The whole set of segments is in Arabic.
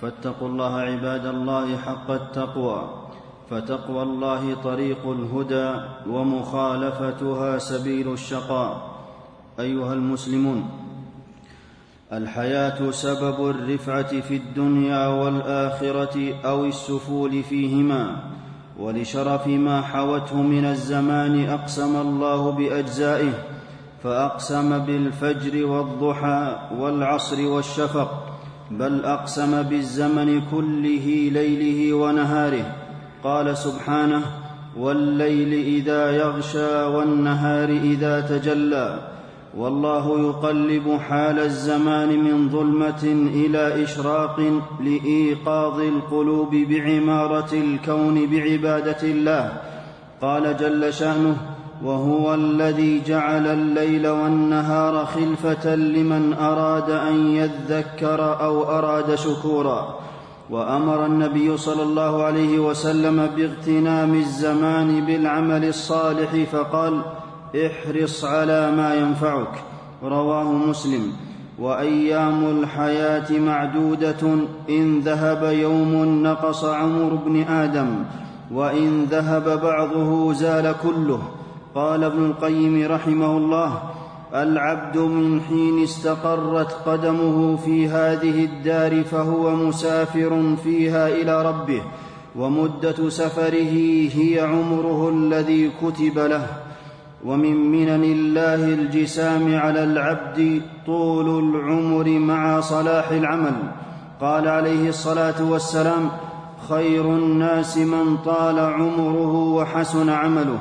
فاتقوا الله عباد الله حق التقوى فتقوى الله طريق الهدى ومخالفتها سبيل الشقاء. أيها المسلمون الحياة سبب الرفعة في الدنيا والآخرة أو السفول فيهما ولشرف ما حوته من الزمان أقسم الله بأجزائه فأقسم بالفجر والضحى والعصر والشفق بل أقسم بالزمن كله ليله ونهاره. قال سبحانه والليل إذا يغشى والنهار إذا تجلى والله يقلب حال الزمان من ظلمة إلى إشراق لإيقاظ القلوب بعمارة الكون بعبادة الله. قال جل شأنه وهو الذي جعل الليل والنهار خلفة لمن أراد أن يذكر أو أراد شكورا. وأمر النبي صلى الله عليه وسلم باغتنام الزمان بالعمل الصالح فقال احرص على ما ينفعك. رواه مسلم. وأيام الحياة معدودة إن ذهب يوم نقص عمر بن آدم وإن ذهب بعضه زال كله. قال ابن القيم رحمه الله العبد من حين استقرت قدمه في هذه الدار فهو مسافر فيها إلى ربه ومدة سفره هي عمره الذي كتب له. ومن منن الله الجسام على العبد طول العمر مع صلاح العمل. قال عليه الصلاة والسلام خير الناس من طال عمره وحسن عمله.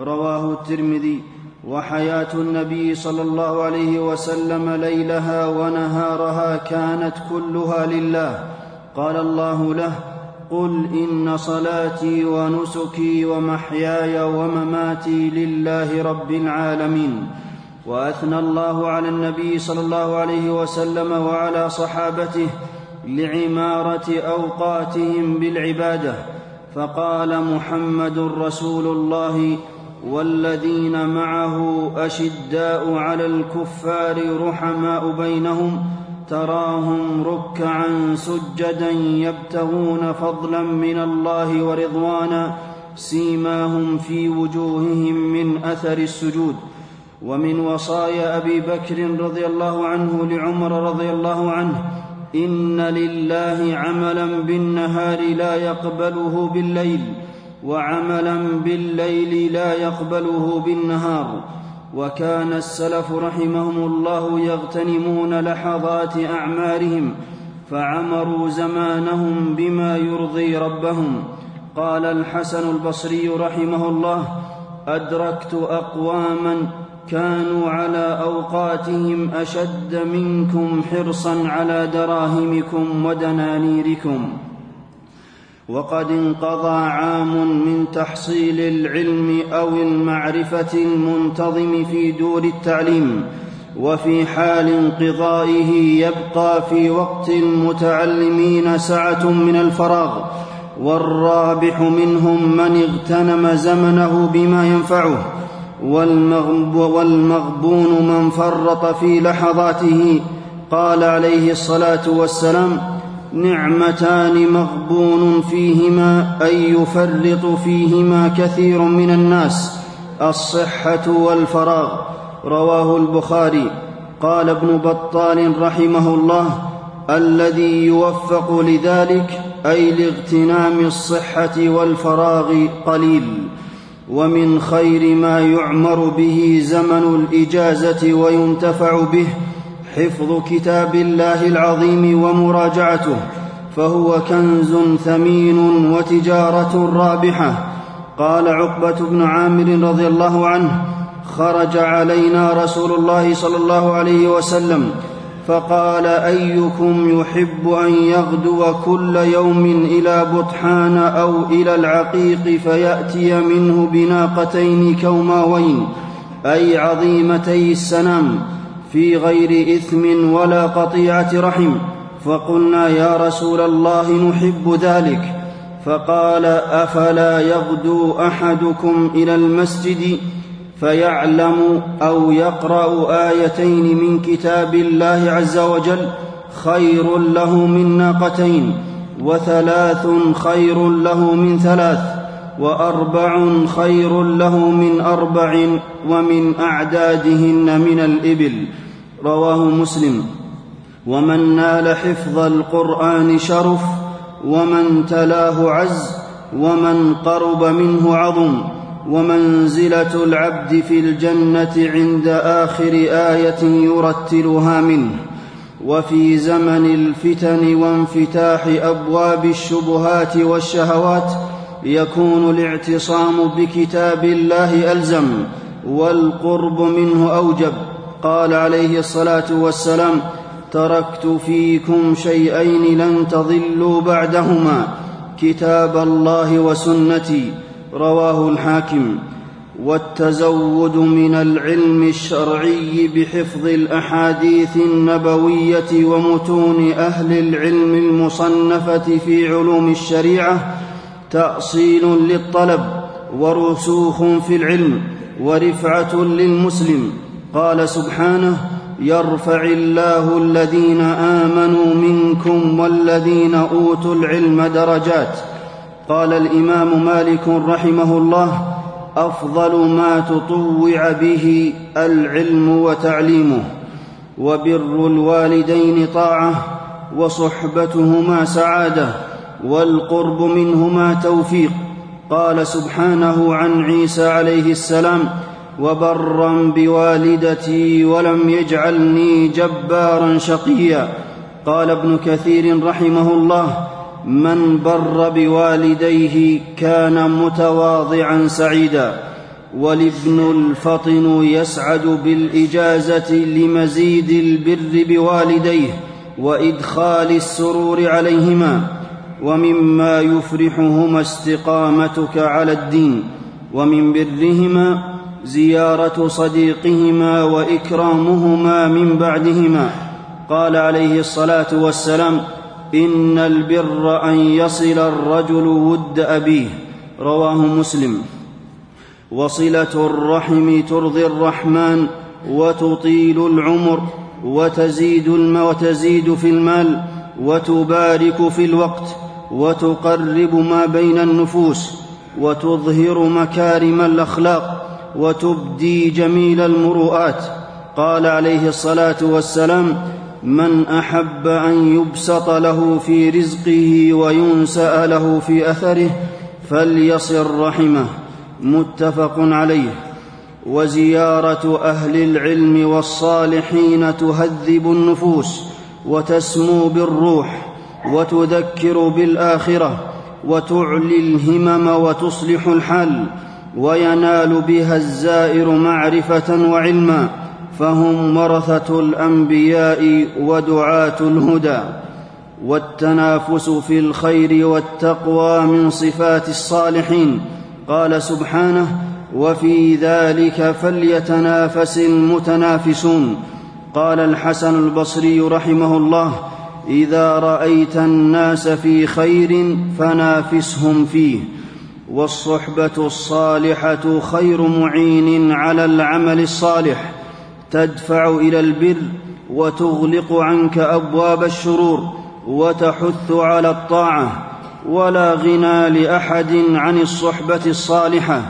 رواه الترمذي وحياة النبي صلى الله عليه وسلم ليلها ونهارها كانت كلها لله. قال الله له قل إن صلاتي ونسكي ومحياي ومماتي لله رب العالمين. وأثنى الله على النبي صلى الله عليه وسلم وعلى صحابته لعمارة أوقاتهم بالعبادة. فقال محمد رسول الله والذين معه أشداء على الكفار رحماء بينهم تراهم ركعا سجدا يبتغون فضلا من الله ورضوانا سيماهم في وجوههم من أثر السجود. ومن وصايا أبي بكر رضي الله عنه لعمر رضي الله عنه إن لله عملا بالنهار لا يقبله بالليل وعملا بالليل لا يقبله بالنهار. وكان السلف رحمهم الله يغتنمون لحظات أعمارهم فعمروا زمانهم بما يرضي ربهم. قال الحسن البصري رحمه الله أدركت أقواما كانوا على أوقاتهم أشد منكم حرصا على دراهمكم ودنانيركم. وقد انقضى عام من تحصيل العلم أو المعرفة المنتظم في دور التعليم وفي حال انقضائه يبقى في وقت المتعلمين سعة من الفراغ والرابح منهم من اغتنم زمنه بما ينفعه والمغبون من فرط في لحظاته قال عليه الصلاة والسلام نعمتان مغبون فيهما أي يفرط فيهما كثير من الناس الصحة والفراغ. رواه البخاري. قال ابن بطال رحمه الله الذي يوفق لذلك أي لاغتنام الصحة والفراغ قليل. ومن خير ما يعمر به زمن الإجازة وينتفع به حفظ كتاب الله العظيم ومراجعته. فهو كنز ثمين وتجارة رابحة. قال عقبة بن عامر رضي الله عنه خرج علينا رسول الله صلى الله عليه وسلم فقال أيكم يحب أن يغدو كل يوم إلى بطحان أو إلى العقيق فيأتي منه بناقتين كوماوين أي عظيمتي السنام في غير إثم ولا قطيعة رحم. فقلنا يا رسول الله نحب ذلك. فقال أفلا يغدو أحدكم إلى المسجد فيعلم أو يقرأ آيتين من كتاب الله عز وجل خير له من ناقتين وثلاث خير له من ثلاث وأربع خير له من أربع ومن أعدادهن من الإبل. رواه مسلم. ومن نال حفظ القرآن شرف ومن تلاه عز ومن قرب منه عظم ومنزلة العبد في الجنة عند آخر آية يرتلها منه. وفي زمن الفتن وانفتاح أبواب الشبهات والشهوات يكون الاعتصام بكتاب الله ألزم والقرب منه أوجب. قال عليه الصلاة والسلام تركت فيكم شيئين لن تضلوا بعدهما كتاب الله وسنتي رواه الحاكم. والتزود من العلم الشرعي بحفظ الأحاديث النبوية ومتون أهل العلم المصنفة في علوم الشريعة تأصيل للطلب ورسوخ في العلم ورفعة للمسلم. قال سبحانه يرفع الله الذين آمنوا منكم والذين أوتوا العلم درجات. قال الإمام مالك رحمه الله أفضل ما تطوع به العلم وتعليمه وبر الوالدين طاعة وصحبتهما سعادة والقرب منهما توفيق. قال سبحانه عن عيسى عليه السلام وبرا بوالدتي ولم يجعلني جبارا شقيا. قال ابن كثير رحمه الله من بر بوالديه كان متواضعا سعيدا. والابن الفطن يسعد بالإجازة لمزيد البر بوالديه وإدخال السرور عليهما. ومما يفرحهما استقامتك على الدين. ومن برهما زيارة صديقهما وإكرامهما من بعدهما. قال عليه الصلاة والسلام إن البر أن يصل الرجل ود أبيه. رواه مسلم. وصلة الرحم ترضي الرحمن وتطيل العمر وتزيد الم وتزيد في المال وتبارك في الوقت وتقرب ما بين النفوس وتظهر مكارم الأخلاق وتبدي جميل المروءات. قال عليه الصلاة والسلام من أحب أن يبسط له في رزقه وينسأ له في أثره فليصل رحمه. متفق عليه. وزيارة أهل العلم والصالحين تهذب النفوس وتسمو بالروح وتذكر بالآخرة وتعلي الهمم وتصلح الحال. وينال بها الزائر معرفة وعلما فهم ورثة الأنبياء ودعاة الهدى. والتنافس في الخير والتقوى من صفات الصالحين. قال سبحانه وفي ذلك فليتنافس المتنافسون. قال الحسن البصري رحمه الله إذا رأيت الناس في خير فنافسهم فيه. والصحبة الصالحة خير معين على العمل الصالح تدفع إلى البر وتغلق عنك أبواب الشرور وتحث على الطاعة ولا غنى لأحد عن الصحبة الصالحة.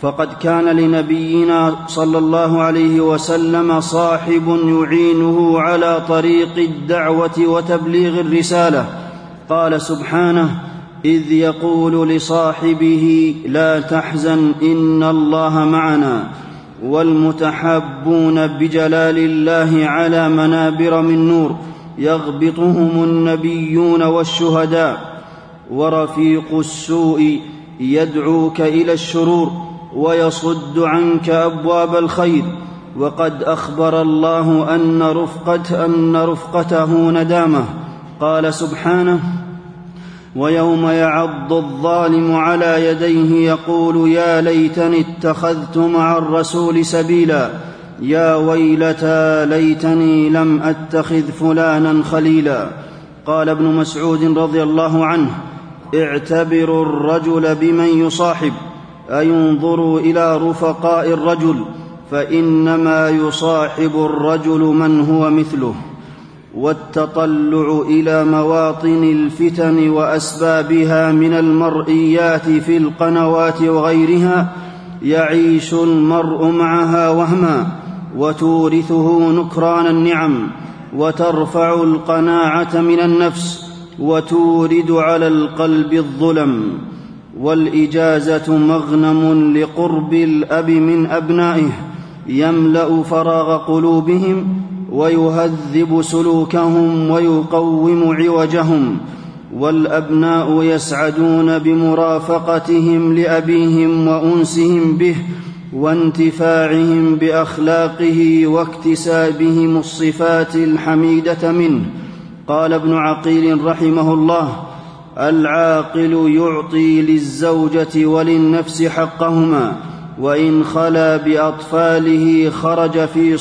فقد كان لنبينا صلى الله عليه وسلم صاحب يعينه على طريق الدعوة وتبليغ الرسالة. قال سبحانه إذ يقول لصاحبه لا تحزن إن الله معنا والمتحابون بجلال الله على منابر من نور يغبطهم النبيون والشهداء ورفيق السوء يدعوك إلى الشرور ويصد عنك أبواب الخير وقد أخبر الله أن رفقته أن رفقته ندامة قال سبحانه ويوم يعض الظالم على يديه يقول يا ليتني اتخذت مع الرسول سبيلا. يا ويلتى ليتني لم أتخذ فلانا خليلا. قال ابن مسعود رضي الله عنه اعتبروا الرجل بمن يصاحب أينظروا إلى رفقاء الرجل فإنما يصاحب الرجل من هو مثله. والتطلع إلى مواطن الفتن وأسبابها من المرئيات في القنوات وغيرها يعيش المرء معها وهما وتورثه نكران النعم وترفع القناعة من النفس وتورد على القلب الظلم. والإجازة مغنم لقرب الأب من أبنائه يملأ فراغ قلوبهم ويهذب سلوكهم ويقوم عوجهم والأبناء يسعدون بمرافقتهم لأبيهم وأنسهم به وانتفاعهم بأخلاقه واكتسابهم الصفات الحميدة منه. قال ابن عقيل رحمه الله العاقل يعطي للزوجة وللنفس حقهما وإن خلا بأطفاله خرج في,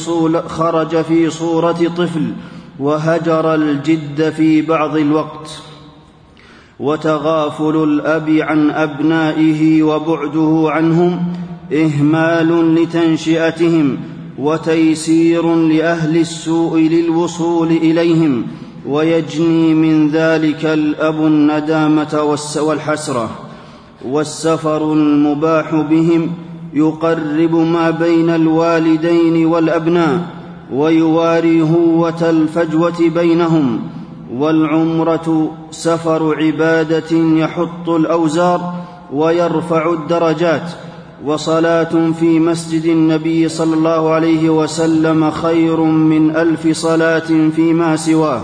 خرج في صورة طفل وهجر الجد في بعض الوقت. وتغافل الأب عن أبنائه وبعده عنهم إهمال لتنشئتهم وتيسير لأهل السوء للوصول إليهم ويجني من ذلك الأب الندامة والحسرة. والسفر المباح بهم يقرب ما بين الوالدين والأبناء ويواري هوه الفجوة بينهم والعمرة سفر عبادة يحط الأوزار ويرفع الدرجات وصلاة في مسجد النبي صلى الله عليه وسلم خير من ألف صلاة فيما سواه.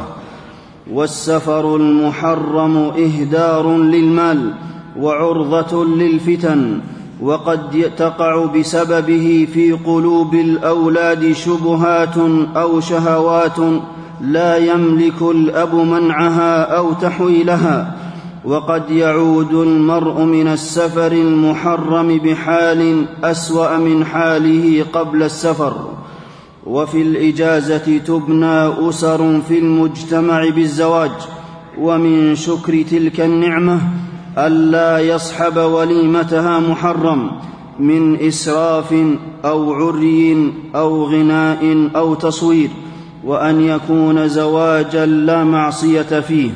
والسفر المحرم إهدار للمال وعرضة للفتن وقد تقع بسببه في قلوب الأولاد شبهات أو شهوات لا يملك الأب منعها أو تحويلها. وقد يعود المرء من السفر المحرم بحال أسوأ من حاله قبل السفر. وفي الإجازة تبنى أسر في المجتمع بالزواج. ومن شكر تلك النعمة ألا يصحب وليمتها محرم من إسراف أو عري أو غناء أو تصوير وأن يكون زواجا لا معصية فيه.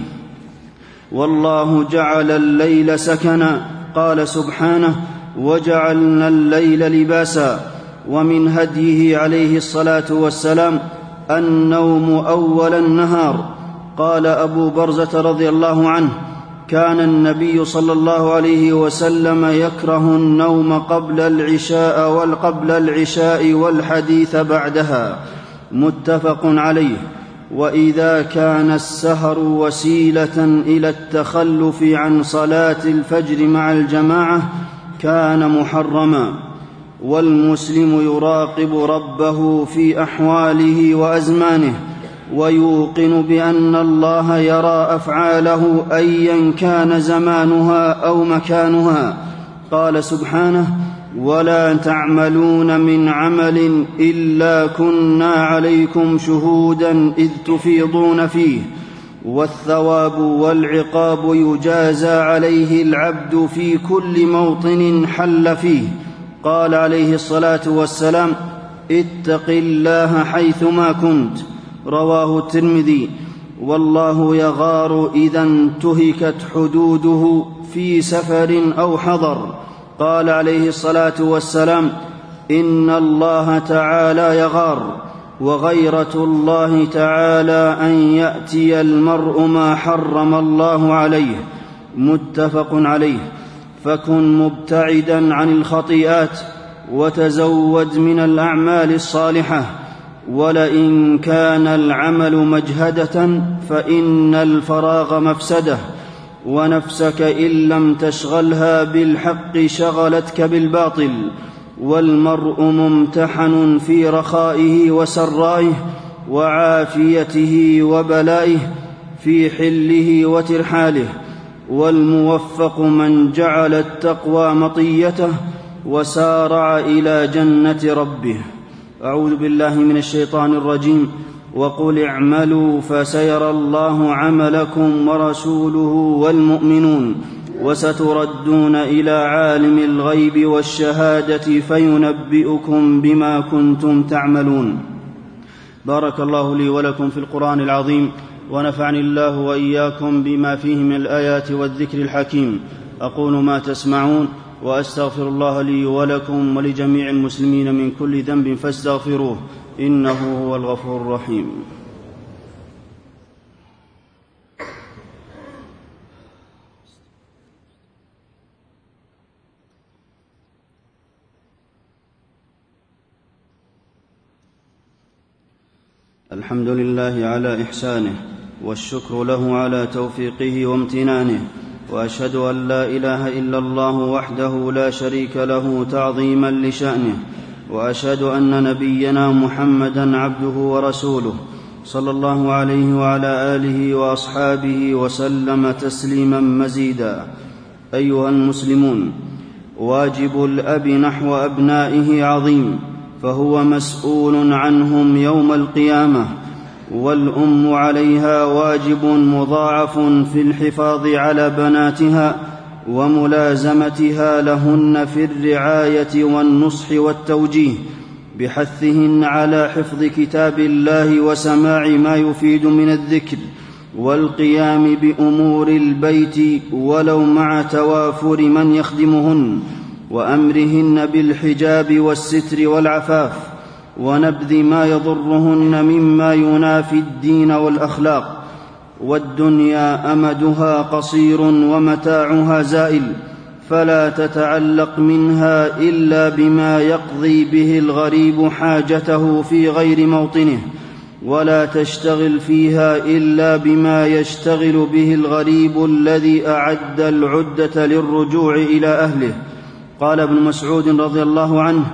والله جعل الليل سكنا قال سبحانه وجعلنا الليل لباسا. ومن هديه عليه الصلاة والسلام النوم أول النهار. قال أبو برزة رضي الله عنه كان النبي صلى الله عليه وسلم يكره النوم قبل العشاء والقبل العشاء والحديث بعدها. متفق عليه. وإذا كان السهر وسيلة إلى التخلف عن صلاة الفجر مع الجماعة كان محرما. والمسلم يراقب ربه في أحواله وأزمانه. ويوقن بأن الله يرى أفعاله أيا كان زمانها أو مكانها. قال سبحانه ولا تعملون من عمل إلا كنا عليكم شهودا إذ تفيضون فيه والثواب والعقاب يجازى عليه العبد في كل موطن حل فيه. قال عليه الصلاة والسلام اتق الله حيثما كنت. رواه الترمذي والله يغار إذا انتهكت حدوده في سفر أو حضر. قال عليه الصلاة والسلام إن الله تعالى يغار وغيرة الله تعالى أن يأتي المرء ما حرم الله عليه. متفق عليه. فكن مبتعدا عن الخطيئات وتزود من الأعمال الصالحة. ولئن كان العمل مجهدة فإن الفراغ مفسدة ونفسك إن لم تشغلها بالحق شغلتك بالباطل والمرء ممتحن في رخائه وسرائه وعافيته وبلائه في حله وترحاله والموفق من جعل التقوى مطيته وسارع إلى جنة ربه أعوذ بالله من الشيطان الرجيم وقل اعملوا فسيرى الله عملكم ورسوله والمؤمنون وستردون إلى عالم الغيب والشهادة فينبئكم بما كنتم تعملون. بارك الله لي ولكم في القرآن العظيم ونفعني الله وإياكم بما فيه من الآيات والذكر الحكيم. أقول ما تسمعون. وأستغفر الله لي ولكم ولجميع المسلمين من كل ذنب فاستغفروه إنه هو الغفور الرحيم. الحمد لله على إحسانه والشكر له على توفيقه وامتنانه وأشهد أن لا إله إلا الله وحده لا شريك له تعظيما لشأنه وأشهد أن نبينا محمدا عبده ورسوله صلى الله عليه وعلى آله وأصحابه وسلم تسليما مزيدا. أيها المسلمون واجب الأب نحو أبنائه عظيم فهو مسؤول عنهم يوم القيامة والأم عليها واجب مضاعف في الحفاظ على بناتها وملازمتها لهن في الرعاية والنصح والتوجيه بحثهن على حفظ كتاب الله وسماع ما يفيد من الذكر والقيام بأمور البيت ولو مع توافر من يخدمهن وأمرهن بالحجاب والستر والعفاف ونبذ ما يضرهن مما ينافي الدين والأخلاق. والدنيا أمدها قصير ومتاعها زائل فلا تتعلق منها إلا بما يقضي به الغريب حاجته في غير موطنه. ولا تشتغل فيها إلا بما يشتغل به الغريب الذي أعد العدة للرجوع إلى أهله. قال ابن مسعود رضي الله عنه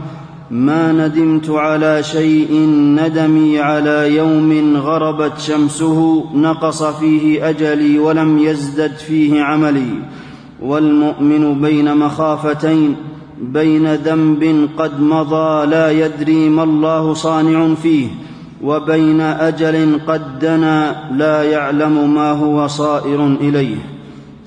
ما ندمت على شيء ندمي على يوم غربت شمسه نقص فيه أجلي ولم يزدد فيه عملي. والمؤمن بين مخافتين بين ذنب قد مضى لا يدري ما الله صانع فيه وبين أجل قد دنا لا يعلم ما هو صائر إليه.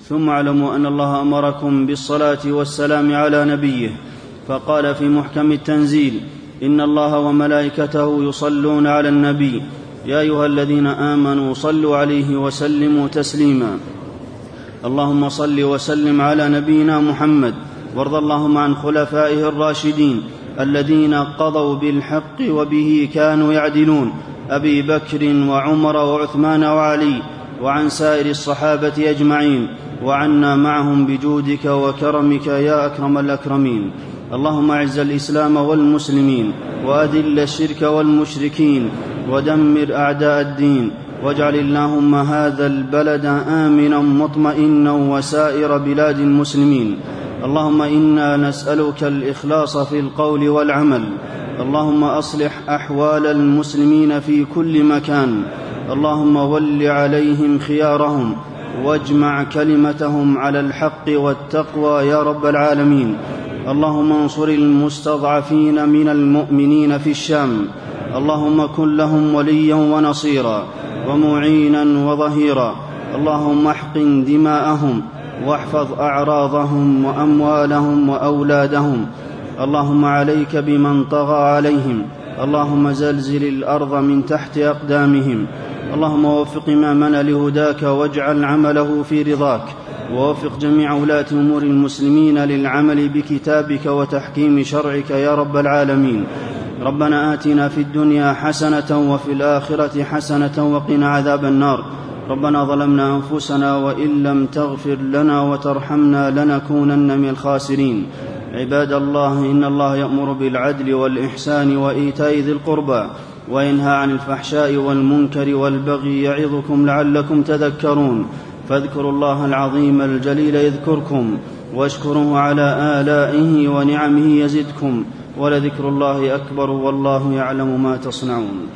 ثم اعلموا أن الله أمركم بالصلاة والسلام على نبيه. فقال في محكم التنزيل إن الله وملائكته يصلون على النبي يا أيها الذين آمنوا صلوا عليه وسلموا تسليما. اللهم صل وسلم على نبينا محمد وارض اللهم عن خلفائه الراشدين الذين قضوا بالحق وبه كانوا يعدلون أبي بكر وعمر وعثمان وعلي وعن سائر الصحابة أجمعين وعنا معهم بجودك وكرمك يا أكرم الأكرمين. اللهم اعز الإسلام والمسلمين وأذل الشرك والمشركين ودمر أعداء الدين واجعل اللهم هذا البلد آمنا مطمئنا وسائر بلاد المسلمين. اللهم إنا نسألك الإخلاص في القول والعمل. اللهم أصلح أحوال المسلمين في كل مكان. اللهم ول عليهم خيارهم واجمع كلمتهم على الحق والتقوى يا رب العالمين. اللهم انصر المستضعفين من المؤمنين في الشام. اللهم كن لهم وليا ونصيرا ومعينا وظهيرا. اللهم احقن دماءهم واحفظ أعراضهم وأموالهم وأولادهم. اللهم عليك بمن طغى عليهم. اللهم زلزل الأرض من تحت أقدامهم. اللهم وفق امامنا لهداك واجعل عمله في رضاك. ووفق جميع ولاة أمور المسلمين للعمل بكتابك وتحكيم شرعك يا رب العالمين. ربنا آتنا في الدنيا حسنة وفي الآخرة حسنة وقنا عذاب النار. ربنا ظلمنا أنفسنا وإن لم تغفر لنا وترحمنا لنكونن من الخاسرين. عباد الله إن الله يأمر بالعدل والإحسان وإيتاء ذي القربى وينهى عن الفحشاء والمنكر والبغي يعظكم لعلكم تذكرون. فاذكروا الله العظيم الجليل يذكركم واشكروه على آلائه ونعمه يزدكم ولذكر الله أكبر والله يعلم ما تصنعون.